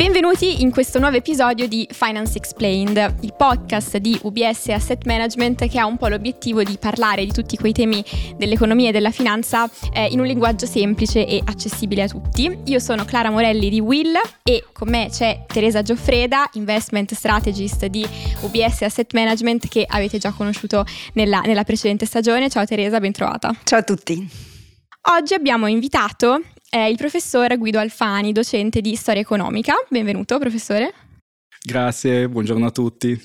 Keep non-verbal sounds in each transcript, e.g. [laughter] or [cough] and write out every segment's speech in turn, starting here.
Benvenuti in questo nuovo episodio di Finance Explained, il podcast di UBS Asset Management che ha un po' l'obiettivo di parlare di tutti quei temi dell'economia e della finanza eh, in un linguaggio semplice e accessibile a tutti. Io sono Clara Morelli di Will e con me c'è Teresa Gioffreda, investment strategist di UBS Asset Management che avete già conosciuto nella, nella precedente stagione. Ciao Teresa, ben trovata. Ciao a tutti. Oggi abbiamo invitato è il professor Guido Alfani, docente di storia economica. Benvenuto, professore. Grazie, buongiorno a tutti.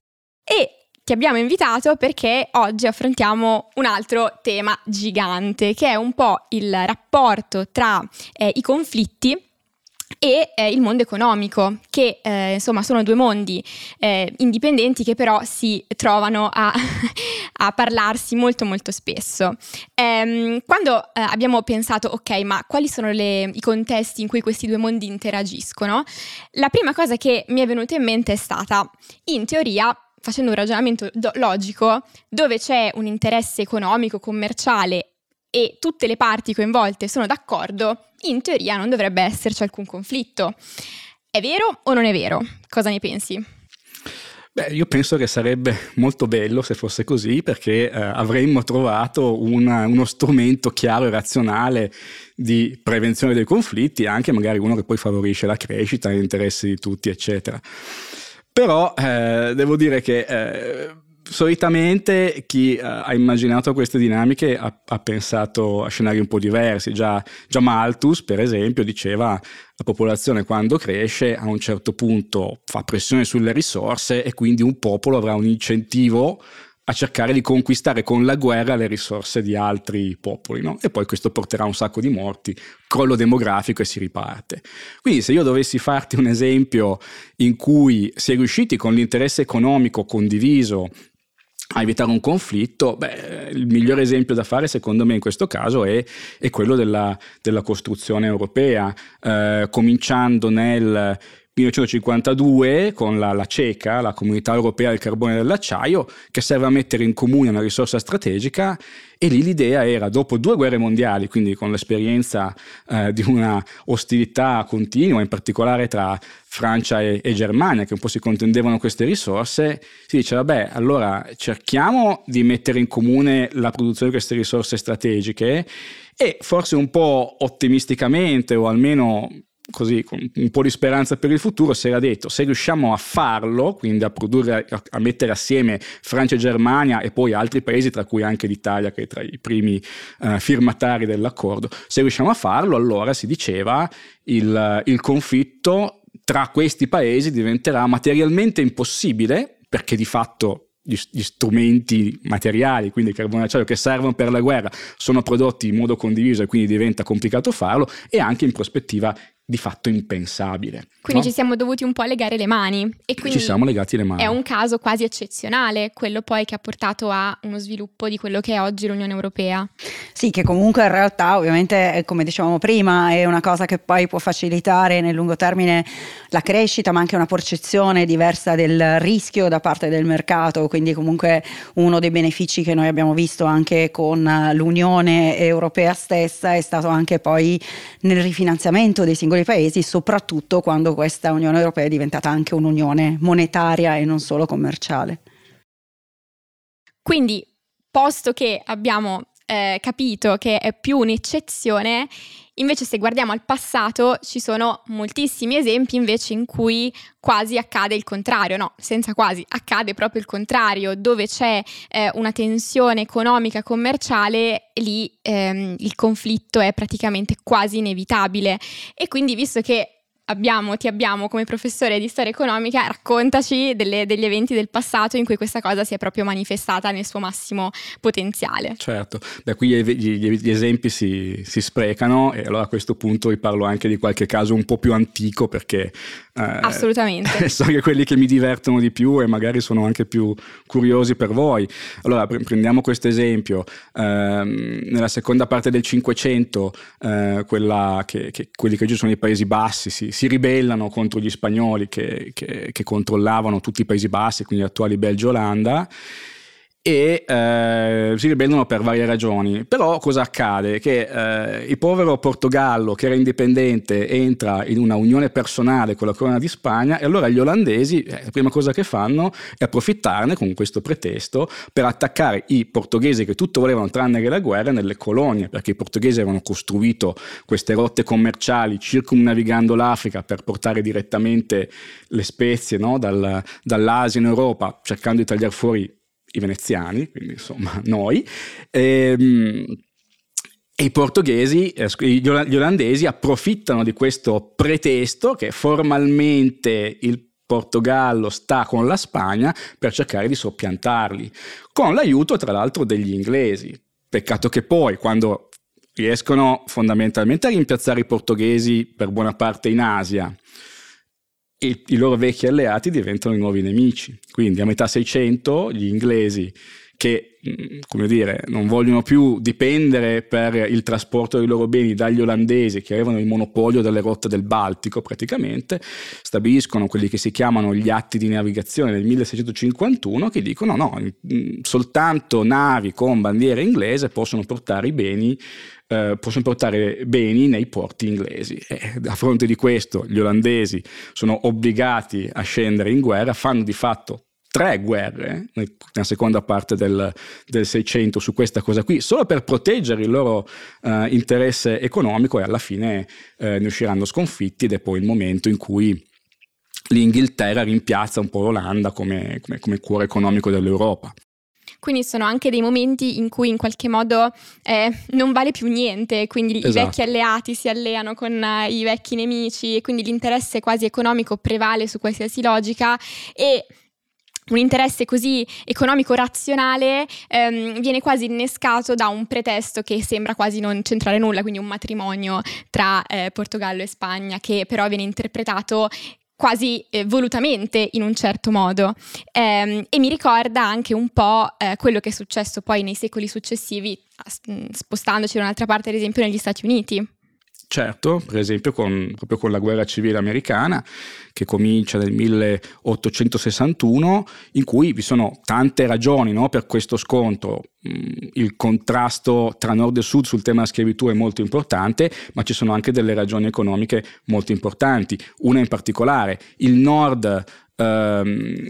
E ti abbiamo invitato perché oggi affrontiamo un altro tema gigante, che è un po' il rapporto tra eh, i conflitti e eh, il mondo economico, che eh, insomma sono due mondi eh, indipendenti che però si trovano a, [laughs] a parlarsi molto molto spesso. Ehm, quando eh, abbiamo pensato, ok, ma quali sono le, i contesti in cui questi due mondi interagiscono, la prima cosa che mi è venuta in mente è stata, in teoria, facendo un ragionamento do- logico, dove c'è un interesse economico, commerciale e tutte le parti coinvolte sono d'accordo, in teoria non dovrebbe esserci alcun conflitto. È vero o non è vero? Cosa ne pensi? Beh, io penso che sarebbe molto bello se fosse così perché eh, avremmo trovato una, uno strumento chiaro e razionale di prevenzione dei conflitti, anche magari uno che poi favorisce la crescita, gli interessi di tutti, eccetera. Però eh, devo dire che eh, solitamente chi uh, ha immaginato queste dinamiche ha, ha, pensato a scenari un po' diversi. Già, già, Malthus, per esempio, diceva la popolazione quando cresce a un certo punto fa pressione sulle risorse e quindi un popolo avrà un incentivo a cercare di conquistare con la guerra le risorse di altri popoli, no? E poi questo porterà un sacco di morti, crollo demografico e si riparte. Quindi se io dovessi farti un esempio in cui si è riusciti con l'interesse economico condiviso a evitare un conflitto, beh, il migliore esempio da fare secondo me in questo caso è, è quello della, della, costruzione europea, eh, cominciando nel 1952 con la, la, CECA, la Comunità Europea del Carbone e dell'Acciaio, che serve a mettere in comune una risorsa strategica e lì l'idea era, dopo due guerre mondiali, quindi con l'esperienza eh, di una ostilità continua, in particolare tra Francia e, e, Germania, che un po' si contendevano queste risorse, si dice, vabbè, allora cerchiamo di mettere in comune la produzione di queste risorse strategiche e forse un po' ottimisticamente o almeno così con un po' di speranza per il futuro, si era detto se riusciamo a farlo, quindi a produrre, a mettere assieme Francia e Germania e poi altri paesi, tra cui anche l'Italia che è tra i primi uh, firmatari dell'accordo, se riusciamo a farlo allora si diceva il, il conflitto tra questi paesi diventerà materialmente impossibile perché di fatto gli, gli, strumenti materiali, quindi il carbone e acciaio che servono per la guerra, sono prodotti in modo condiviso e quindi diventa complicato farlo e anche in prospettiva di fatto impensabile. Quindi no? ci siamo dovuti un po' legare le mani. E quindi ci siamo legati le mani. È un caso quasi eccezionale, quello poi che ha portato a uno sviluppo di quello che è oggi l'Unione Europea. Sì, che comunque in realtà ovviamente, come dicevamo prima, è una cosa che poi può facilitare nel lungo termine la crescita, ma anche una percezione diversa del rischio da parte del mercato. Quindi comunque uno dei benefici che noi abbiamo visto anche con l'Unione Europea stessa è stato anche poi nel rifinanziamento dei singoli singoli paesi, soprattutto quando questa Unione Europea è diventata anche un'unione monetaria e non solo commerciale. Quindi, posto che abbiamo eh, capito che è più un'eccezione, invece se guardiamo al passato ci sono moltissimi esempi invece in cui quasi accade il contrario, no, senza quasi, accade proprio il contrario, dove c'è eh, una tensione economica commerciale, lì ehm, il conflitto è praticamente quasi inevitabile. E quindi visto che abbiamo, ti abbiamo come professore di storia economica, raccontaci delle, degli eventi del passato in cui questa cosa si è proprio manifestata nel suo massimo potenziale. Certo, da qui gli, gli, gli esempi si, si, sprecano e allora a questo punto vi parlo anche di qualche caso un po' più antico perché eh, Assolutamente. [laughs] so che quelli che mi divertono di più e magari sono anche più curiosi per voi. Allora prendiamo questo esempio, eh, nella seconda parte del Cinquecento, eh, quelli che oggi sono i Paesi Bassi si, si ribellano contro gli spagnoli che, che, che, controllavano tutti i Paesi Bassi, quindi attuali Belgio e Olanda. E eh, si ribellano per varie ragioni. Però cosa accade? Che eh, il povero Portogallo, che era indipendente, entra in una unione personale con la corona di Spagna e allora gli olandesi, eh, la prima cosa che fanno è approfittarne con questo pretesto per attaccare i portoghesi che tutto volevano tranne che la guerra nelle colonie, perché i portoghesi avevano costruito queste rotte commerciali circumnavigando l'Africa per portare direttamente le spezie no? Dal, dall'Asia in Europa, cercando di tagliare fuori i veneziani, quindi insomma [laughs] noi, ehm, e i portoghesi, eh, gli olandesi approfittano di questo pretesto che formalmente il Portogallo sta con la Spagna per cercare di soppiantarli, con l'aiuto tra l'altro degli inglesi. Peccato che poi quando riescono fondamentalmente a rimpiazzare i portoghesi per buona parte in Asia, i, i loro vecchi alleati diventano i nuovi nemici. Quindi a metà 600 gli inglesi che mm, come dire, non vogliono più dipendere per il trasporto dei loro beni dagli olandesi che avevano il monopolio delle rotte del Baltico praticamente, stabiliscono quelli che si chiamano gli atti di navigazione del 1651 che dicono no, mm, soltanto navi con bandiera inglese possono portare i beni eh, possono portare beni nei porti inglesi. E a fronte di questo gli olandesi sono obbligati a scendere in guerra, fanno di fatto tre guerre nella seconda parte del, del 600 su questa cosa qui, solo per proteggere il loro uh, interesse economico e alla fine uh, ne usciranno sconfitti ed è poi il momento in cui l'Inghilterra rimpiazza un po' l'Olanda come, come, come cuore economico dell'Europa. Quindi sono anche dei momenti in cui in qualche modo eh, non vale più niente, quindi esatto. i vecchi alleati si alleano con uh, i vecchi nemici e quindi l'interesse quasi economico prevale su qualsiasi logica e un interesse così economico razionale ehm, viene quasi innescato da un pretesto che sembra quasi non centrare nulla, quindi un matrimonio tra eh, Portogallo e Spagna, che però viene interpretato quasi eh, volutamente in un certo modo. Ehm, e mi ricorda anche un po' eh, quello che è successo poi nei secoli successivi spostandoci da un'altra parte ad esempio negli Stati Uniti Certo, per esempio con, proprio con la guerra civile americana che comincia nel 1861, in cui vi sono tante ragioni no, per questo scontro. Mm, il contrasto tra nord e sud sul tema della schiavitù è molto importante, ma ci sono anche delle ragioni economiche molto importanti. Una in particolare, il nord ehm,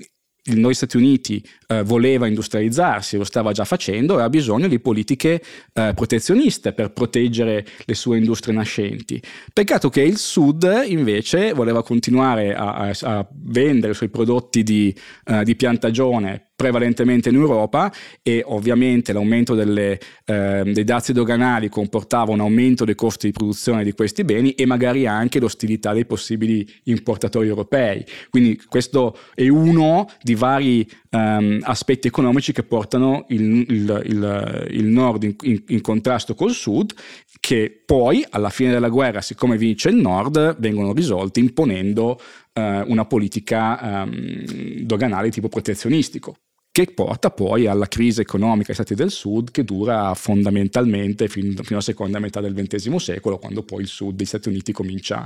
noi Stati Uniti eh, voleva industrializzarsi, lo stava già facendo e ha bisogno di politiche eh, protezioniste per proteggere le sue industrie nascenti. Peccato che il Sud invece voleva continuare a, a, vendere i suoi prodotti di, uh, di piantagione prevalentemente in Europa e ovviamente l'aumento delle, eh, dei dazi doganali comportava un aumento dei costi di produzione di questi beni e magari anche l'ostilità dei possibili importatori europei. Quindi questo è uno di vari um, aspetti economici che portano il, il, il, il nord in, in, in contrasto col sud che poi alla fine della guerra, siccome vince il nord, vengono risolti imponendo uh, una politica um, doganale tipo protezionistico che porta poi alla crisi economica dei Stati del Sud che dura fondamentalmente fino, alla seconda metà del XX secolo, quando poi il Sud degli Stati Uniti comincia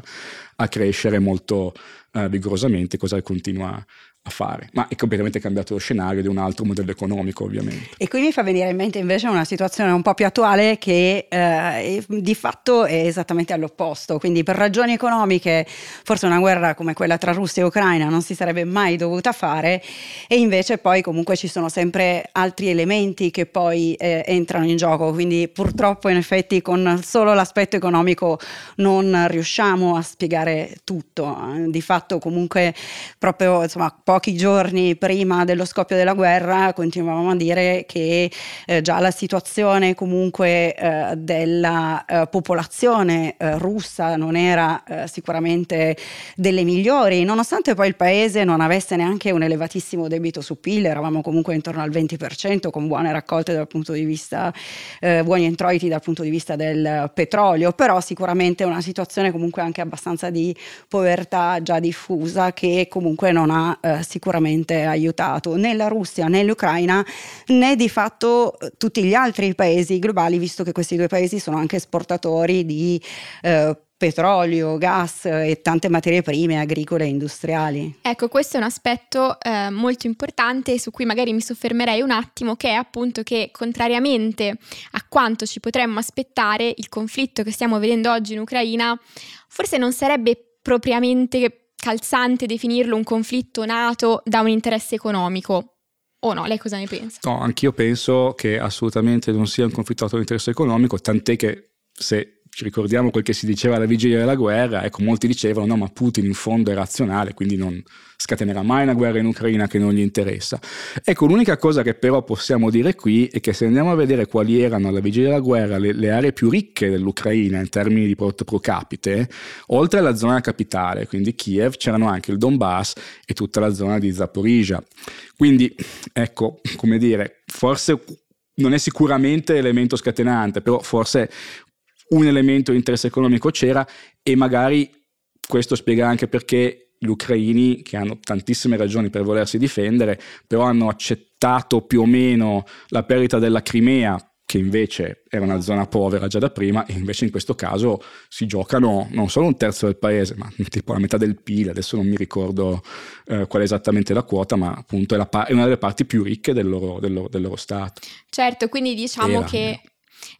a crescere molto uh, vigorosamente, cosa continua a fare, ma è completamente cambiato lo scenario di un altro modello economico ovviamente. E qui mi fa venire in mente invece una situazione un po' più attuale che eh, di fatto è esattamente all'opposto, quindi per ragioni economiche forse una guerra come quella tra Russia e Ucraina non si sarebbe mai dovuta fare. E invece poi comunque ci sono sempre altri elementi che poi eh, entrano in gioco, quindi purtroppo in effetti con solo l'aspetto economico non riusciamo a spiegare tutto, di fatto comunque proprio insomma pochi giorni prima dello scoppio della guerra continuavamo a dire che eh, già la situazione comunque eh, della eh, popolazione eh, russa non era eh, sicuramente delle migliori, nonostante poi il paese non avesse neanche un elevatissimo debito su PIL, eravamo comunque intorno al 20% con buone raccolte dal punto di vista, eh, buoni introiti dal punto di vista del petrolio, però sicuramente una situazione comunque anche abbastanza di povertà già diffusa che comunque non ha sicuramente aiutato né la Russia né l'Ucraina né di fatto tutti gli altri paesi globali, visto che questi due paesi sono anche esportatori di eh, petrolio, gas e tante materie prime agricole e industriali. Ecco, questo è un aspetto eh, molto importante su cui magari mi soffermerei un attimo, che è appunto che contrariamente a quanto ci potremmo aspettare, il conflitto che stiamo vedendo oggi in Ucraina forse non sarebbe propriamente calzante definirlo un conflitto nato da un interesse economico. O no, lei cosa ne pensa? No, anch'io penso che assolutamente non sia un conflitto nato da un interesse economico, tant'è che se ci ricordiamo quel che si diceva alla vigilia della guerra, ecco, molti dicevano no, ma Putin in fondo è razionale, quindi non scatenerà mai una guerra in Ucraina che non gli interessa. Ecco, l'unica cosa che però possiamo dire qui è che se andiamo a vedere quali erano alla vigilia della guerra le, le aree più ricche dell'Ucraina in termini di prodotto pro capite, oltre alla zona capitale, quindi Kiev, c'erano anche il Donbass e tutta la zona di Zaporizhia. Quindi, ecco, come dire, forse non è sicuramente elemento scatenante, però forse un elemento di interesse economico c'era e magari questo spiega anche perché gli ucraini, che hanno tantissime ragioni per volersi difendere, però hanno accettato più o meno la perdita della Crimea, che invece era una zona povera già da prima, e invece in questo caso si giocano non solo un terzo del paese, ma tipo la metà del PIL, adesso non mi ricordo eh, qual è esattamente la quota, ma appunto è, pa- è una delle parti più ricche del loro, del loro, del loro Stato. Certo, quindi diciamo era, che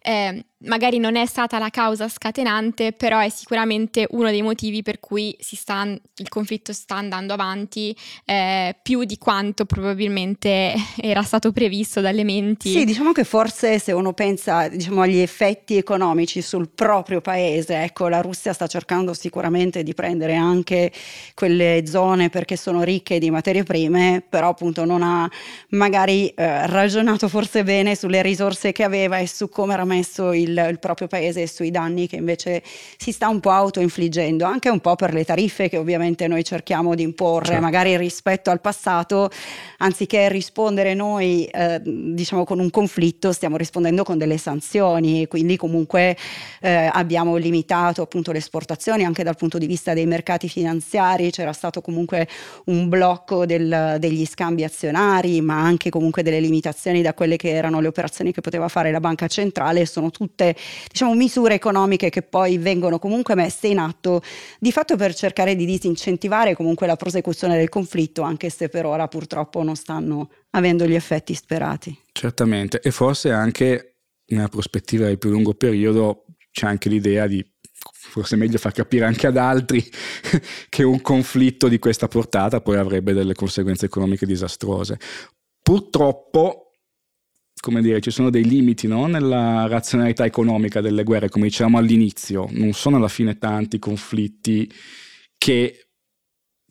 eh, magari non è stata la causa scatenante, però è sicuramente uno dei motivi per cui sta, il conflitto sta andando avanti eh, più di quanto probabilmente [laughs] era stato previsto dalle menti. Sì, diciamo che forse se uno pensa diciamo, agli effetti economici sul proprio paese, ecco, la Russia sta cercando sicuramente di prendere anche quelle zone perché sono ricche di materie prime, però appunto non ha magari eh, ragionato forse bene sulle risorse che aveva e su come era messo il il, il, proprio paese e sui danni che invece si sta un po' autoinfliggendo, anche un po' per le tariffe che ovviamente noi cerchiamo di imporre, certo. magari rispetto al passato, anziché rispondere noi eh, diciamo con un conflitto, stiamo rispondendo con delle sanzioni, quindi comunque eh, abbiamo limitato appunto le esportazioni anche dal punto di vista dei mercati finanziari, c'era stato comunque un blocco del, degli scambi azionari, ma anche comunque delle limitazioni da quelle che erano le operazioni che poteva fare la banca centrale, sono tutte tutte diciamo, misure economiche che poi vengono comunque messe in atto di fatto per cercare di disincentivare comunque la prosecuzione del conflitto, anche se per ora purtroppo non stanno avendo gli effetti sperati. Certamente, e forse anche nella prospettiva di più lungo periodo c'è anche l'idea di forse meglio far capire anche ad altri [laughs] che un conflitto di questa portata poi avrebbe delle conseguenze economiche disastrose. Purtroppo come dire, ci sono dei limiti no? nella razionalità economica delle guerre, come dicevamo all'inizio, non sono alla fine tanti conflitti che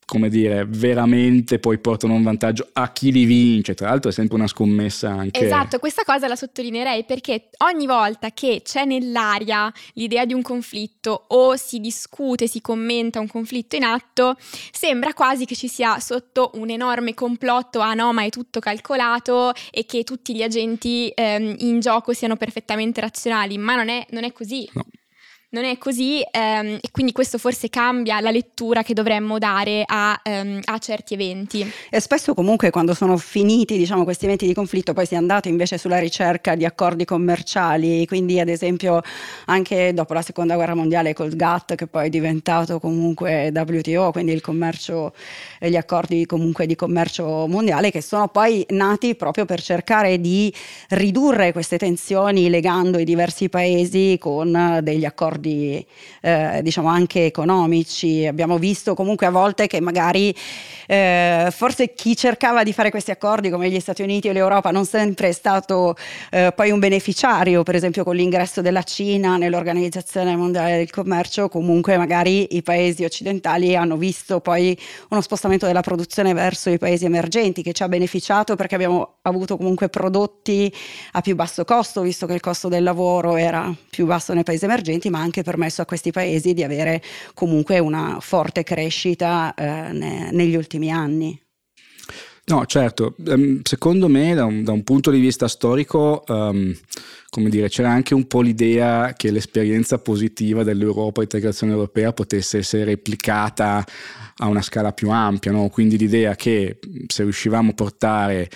come dire, veramente poi portano un vantaggio a chi li vince. Tra l'altro è sempre una scommessa anche. Esatto, questa cosa la sottolineerei perché ogni volta che c'è nell'aria l'idea di un conflitto o si discute, si commenta un conflitto in atto, sembra quasi che ci sia sotto un enorme complotto, ah no, ma è tutto calcolato e che tutti gli agenti ehm, in gioco siano perfettamente razionali, ma non è, non è così. No non è così ehm, e quindi questo forse cambia la lettura che dovremmo dare a, ehm, a, certi eventi. E spesso comunque quando sono finiti diciamo, questi eventi di conflitto poi si è andato invece sulla ricerca di accordi commerciali, quindi ad esempio anche dopo la seconda guerra mondiale col GATT che poi è diventato comunque WTO, quindi il commercio e gli accordi comunque di commercio mondiale che sono poi nati proprio per cercare di ridurre queste tensioni legando i diversi paesi con degli accordi accordi eh, diciamo anche economici. Abbiamo visto comunque a volte che magari eh, forse chi cercava di fare questi accordi come gli Stati Uniti o l'Europa non sempre è stato eh, poi un beneficiario, per esempio con l'ingresso della Cina nell'Organizzazione Mondiale del Commercio, comunque magari i paesi occidentali hanno visto poi uno spostamento della produzione verso i paesi emergenti che ci ha beneficiato perché abbiamo avuto comunque prodotti a più basso costo, visto che il costo del lavoro era più basso nei paesi emergenti, ma anche permesso a questi paesi di avere comunque una forte crescita eh, ne, negli ultimi anni. No, certo, ehm, secondo me da un, da un punto di vista storico, um, come dire, c'era anche un po' l'idea che l'esperienza positiva dell'Europa, l'integrazione europea, potesse essere replicata a una scala più ampia, no? quindi l'idea che se riuscivamo a portare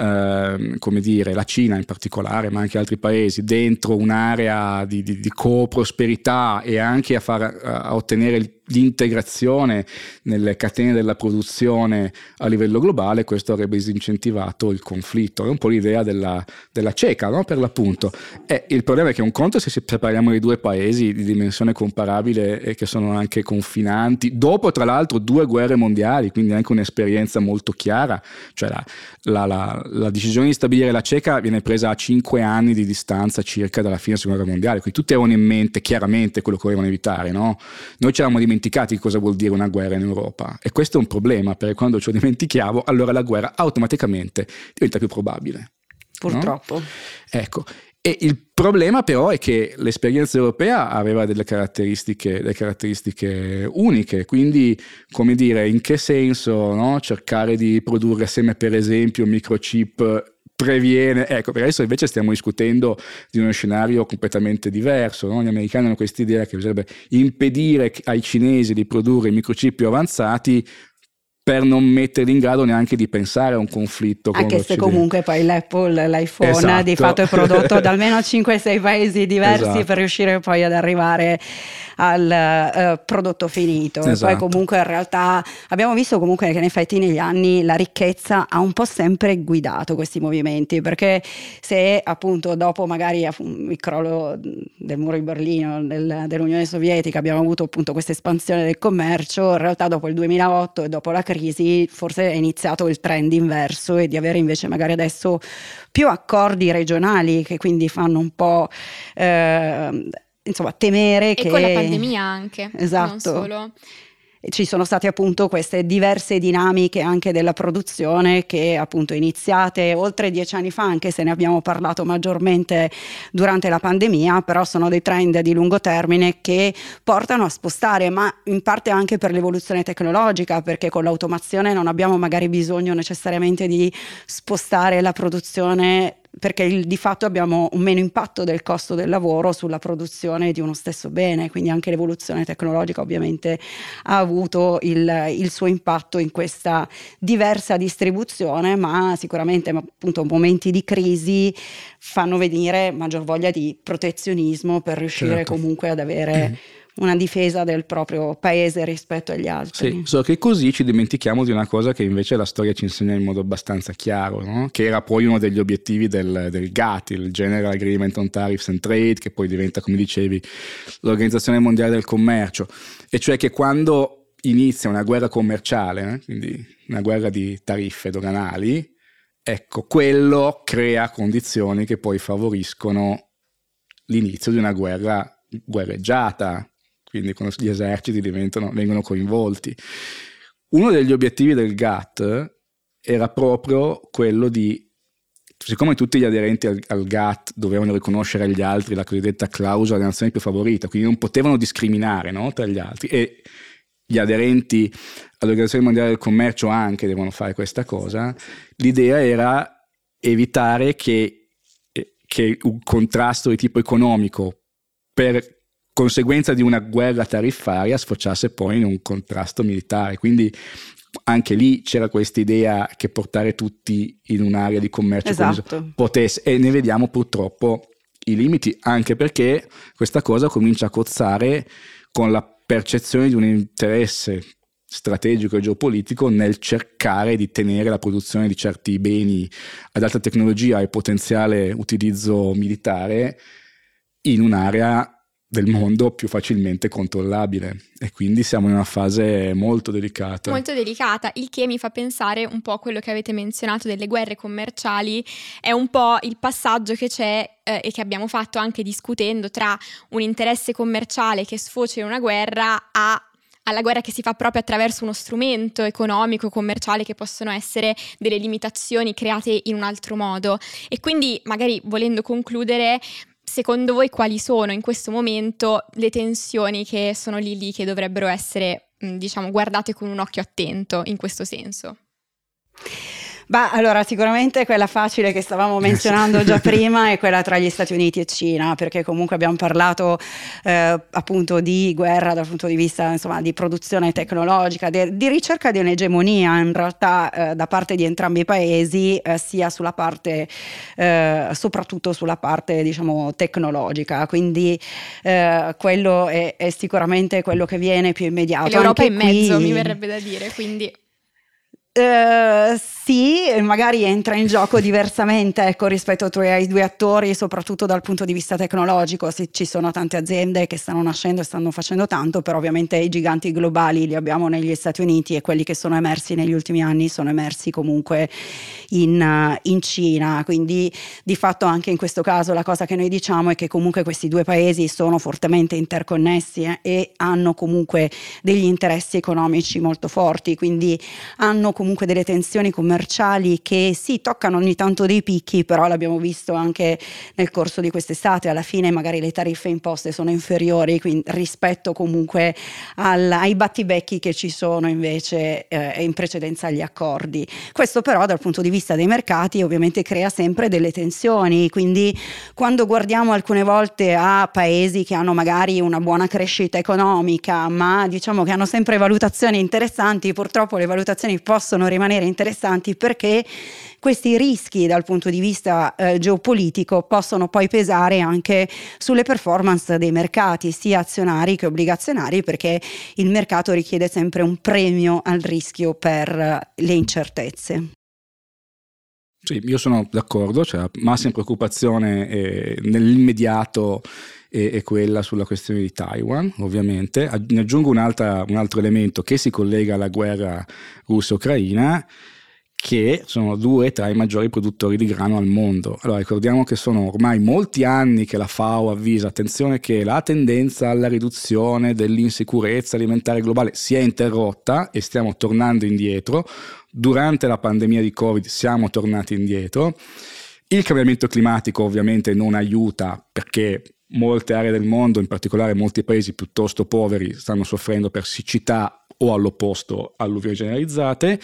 eh, come dire, la Cina in particolare, ma anche altri paesi, dentro un'area di, di, di co-prosperità e anche a, far, a ottenere l'integrazione nelle catene della produzione a livello globale, questo avrebbe disincentivato il conflitto. È un po' l'idea della, della cieca, no? per l'appunto. E il problema è che un conto se separiamo i due paesi di dimensione comparabile e che sono anche confinanti, dopo tra l'altro due guerre mondiali, quindi anche un'esperienza molto chiara, cioè la, la, la, la decisione di stabilire la cieca viene presa a cinque anni di distanza circa dalla fine della seconda guerra mondiale, quindi tutti avevano in mente chiaramente quello che volevano evitare. No? Noi ci eravamo dimenticati cosa vuol dire una guerra in Europa e questo è un problema perché quando ce lo dimentichiamo allora la guerra automaticamente diventa più probabile. Purtroppo. No? Ecco, e il problema però è che l'esperienza europea aveva delle caratteristiche, delle caratteristiche uniche, quindi come dire, in che senso no? cercare di produrre assieme per esempio microchip previene, ecco, per adesso invece stiamo discutendo di uno scenario completamente diverso, no? gli americani hanno questa idea che bisognerebbe impedire ai cinesi di produrre microchip più avanzati per non metterli in grado neanche di pensare a un conflitto con Anche se comunque poi l'Apple, l'iPhone esatto. di fatto è prodotto da almeno [laughs] 5-6 paesi diversi esatto. per riuscire poi ad arrivare al uh, prodotto finito. Esatto. Poi comunque in realtà abbiamo visto comunque che in effetti negli anni la ricchezza ha un po' sempre guidato questi movimenti, perché se appunto dopo magari il crollo del muro di Berlino, del, dell'Unione Sovietica, abbiamo avuto appunto questa espansione del commercio, in realtà dopo il 2008 e dopo la crisi forse è iniziato il trend inverso e di avere invece magari adesso più accordi regionali che quindi fanno un po' eh, insomma, temere e che... con la pandemia anche. Esatto. Non solo ci sono state appunto queste diverse dinamiche anche della produzione che appunto iniziate oltre dieci anni fa, anche se ne abbiamo parlato maggiormente durante la pandemia, però sono dei trend di lungo termine che portano a spostare, ma in parte anche per l'evoluzione tecnologica, perché con l'automazione non abbiamo magari bisogno necessariamente di spostare la produzione perché il, di fatto abbiamo un meno impatto del costo del lavoro sulla produzione di uno stesso bene, quindi anche l'evoluzione tecnologica ovviamente ha avuto il, il suo impatto in questa diversa distribuzione, ma sicuramente appunto momenti di crisi fanno venire maggior voglia di protezionismo per riuscire certo. comunque ad avere... Mm [clears throat] una difesa del proprio paese rispetto agli altri. Sì, solo che così ci dimentichiamo di una cosa che invece la storia ci insegna in modo abbastanza chiaro, no? che era poi uno degli obiettivi del, del GATT, il General Agreement on Tariffs and Trade, che poi diventa, come dicevi, l'Organizzazione Mondiale del Commercio, e cioè che quando inizia una guerra commerciale, eh, quindi una guerra di tariffe doganali, ecco, quello crea condizioni che poi favoriscono l'inizio di una guerra guerreggiata, quindi quando gli eserciti vengono coinvolti. Uno degli obiettivi del GATT era proprio quello di, siccome tutti gli aderenti al, al GATT dovevano riconoscere agli altri la cosiddetta clausola della nazione più favorita, quindi non potevano discriminare no, tra gli altri e gli aderenti all'Organizzazione Mondiale del Commercio anche devono fare questa cosa, l'idea era evitare che, che un contrasto di tipo economico per conseguenza di una guerra tariffaria sfociasse poi in un contrasto militare. Quindi anche lì c'era questa idea che portare tutti in un'area di commercio esatto. potesse, e ne vediamo purtroppo i limiti, anche perché questa cosa comincia a cozzare con la percezione di un interesse strategico e geopolitico nel cercare di tenere la produzione di certi beni ad alta tecnologia e potenziale utilizzo militare in un'area del mondo più facilmente controllabile e quindi siamo in una fase molto delicata. Molto delicata, il che mi fa pensare un po' a quello che avete menzionato delle guerre commerciali, è un po' il passaggio che c'è eh, e che abbiamo fatto anche discutendo tra un interesse commerciale che sfocia in una guerra a alla guerra che si fa proprio attraverso uno strumento economico, commerciale, che possono essere delle limitazioni create in un altro modo. E quindi, magari volendo concludere, secondo voi quali sono in questo momento le tensioni che sono lì lì che dovrebbero essere, diciamo, guardate con un occhio attento in questo senso? Bah, allora sicuramente quella facile che stavamo menzionando già [laughs] prima è quella tra gli Stati Uniti e Cina, perché comunque abbiamo parlato eh, appunto di guerra dal punto di vista insomma, di produzione tecnologica, de, di ricerca di un'egemonia in realtà eh, da parte di entrambi i paesi, eh, sia sulla parte, eh, soprattutto sulla parte diciamo tecnologica, quindi eh, quello è, è, sicuramente quello che viene più immediato. E l'Europa Anche in mezzo qui... mi verrebbe da dire, quindi... Uh, sì, magari entra in gioco diversamente ecco, rispetto ai due attori, soprattutto dal punto di vista tecnologico. Sì, ci sono tante aziende che stanno nascendo e stanno facendo tanto, però ovviamente i giganti globali li abbiamo negli Stati Uniti e quelli che sono emersi negli ultimi anni sono emersi comunque in, in Cina. Quindi di fatto anche in questo caso la cosa che noi diciamo è che comunque questi due paesi sono fortemente interconnessi eh, e hanno comunque degli interessi economici molto forti, quindi hanno comunque delle tensioni commerciali che sì, toccano ogni tanto dei picchi, però l'abbiamo visto anche nel corso di quest'estate, alla fine magari le tariffe imposte sono inferiori rispetto comunque al, ai battibecchi che ci sono invece eh, in precedenza agli accordi. Questo però dal punto di vista dei mercati ovviamente crea sempre delle tensioni, quindi quando guardiamo alcune volte a paesi che hanno magari una buona crescita economica, ma diciamo che hanno sempre valutazioni interessanti, purtroppo le valutazioni possono rimanere interessanti perché questi rischi dal punto di vista eh, geopolitico possono poi pesare anche sulle performance dei mercati, sia azionari che obbligazionari, perché il mercato richiede sempre un premio al rischio per eh, le incertezze. Sì, io sono d'accordo, cioè la massima preoccupazione è nell'immediato è, quella sulla questione di Taiwan, ovviamente. Ne aggiungo un altro elemento che si collega alla guerra russa-ucraina che sono due tra i maggiori produttori di grano al mondo. Allora ricordiamo che sono ormai molti anni che la FAO avvisa, attenzione che la tendenza alla riduzione dell'insicurezza alimentare globale si è interrotta e stiamo tornando indietro. Durante la pandemia di Covid siamo tornati indietro. Il cambiamento climatico ovviamente non aiuta perché molte aree del mondo, in particolare molti paesi piuttosto poveri, stanno soffrendo per siccità o all'opposto alluvioni generalizzate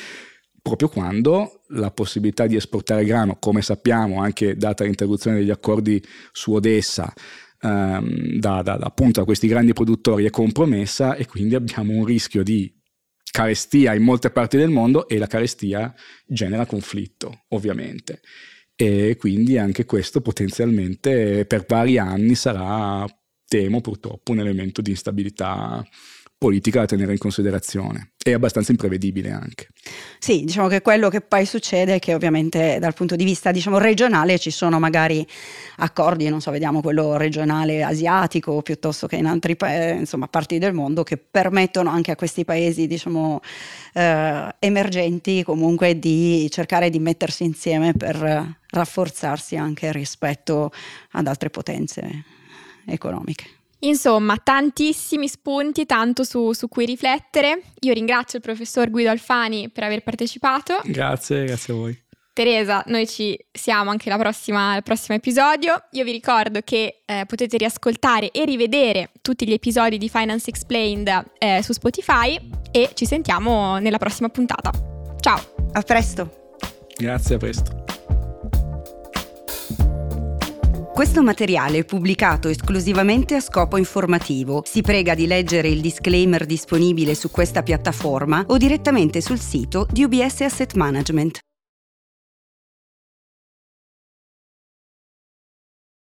proprio quando la possibilità di esportare grano, come sappiamo anche data l'interruzione degli accordi su Odessa, ehm, da, da, appunto da questi grandi produttori è compromessa e quindi abbiamo un rischio di carestia in molte parti del mondo e la carestia genera conflitto, ovviamente. E quindi anche questo potenzialmente per vari anni sarà, temo purtroppo, un elemento di instabilità politica da tenere in considerazione e abbastanza imprevedibile anche. Sì, diciamo che quello che poi succede è che ovviamente dal punto di vista diciamo, regionale ci sono magari accordi, non so, vediamo quello regionale asiatico piuttosto che in altri insomma, parti del mondo che permettono anche a questi paesi diciamo, eh, emergenti comunque di cercare di mettersi insieme per rafforzarsi anche rispetto ad altre potenze economiche. Insomma, tantissimi spunti, tanto su, su, cui riflettere. Io ringrazio il professor Guido Alfani per aver partecipato. Grazie, grazie a voi. Teresa, noi ci siamo anche prossima, al prossimo episodio. Io vi ricordo che eh, potete riascoltare e rivedere tutti gli episodi di Finance Explained eh, su Spotify e ci sentiamo nella prossima puntata. Ciao! A presto! Grazie, a presto. Questo materiale è pubblicato esclusivamente a scopo informativo. Si prega di leggere il disclaimer disponibile su questa piattaforma o direttamente sul sito di UBS Asset Management.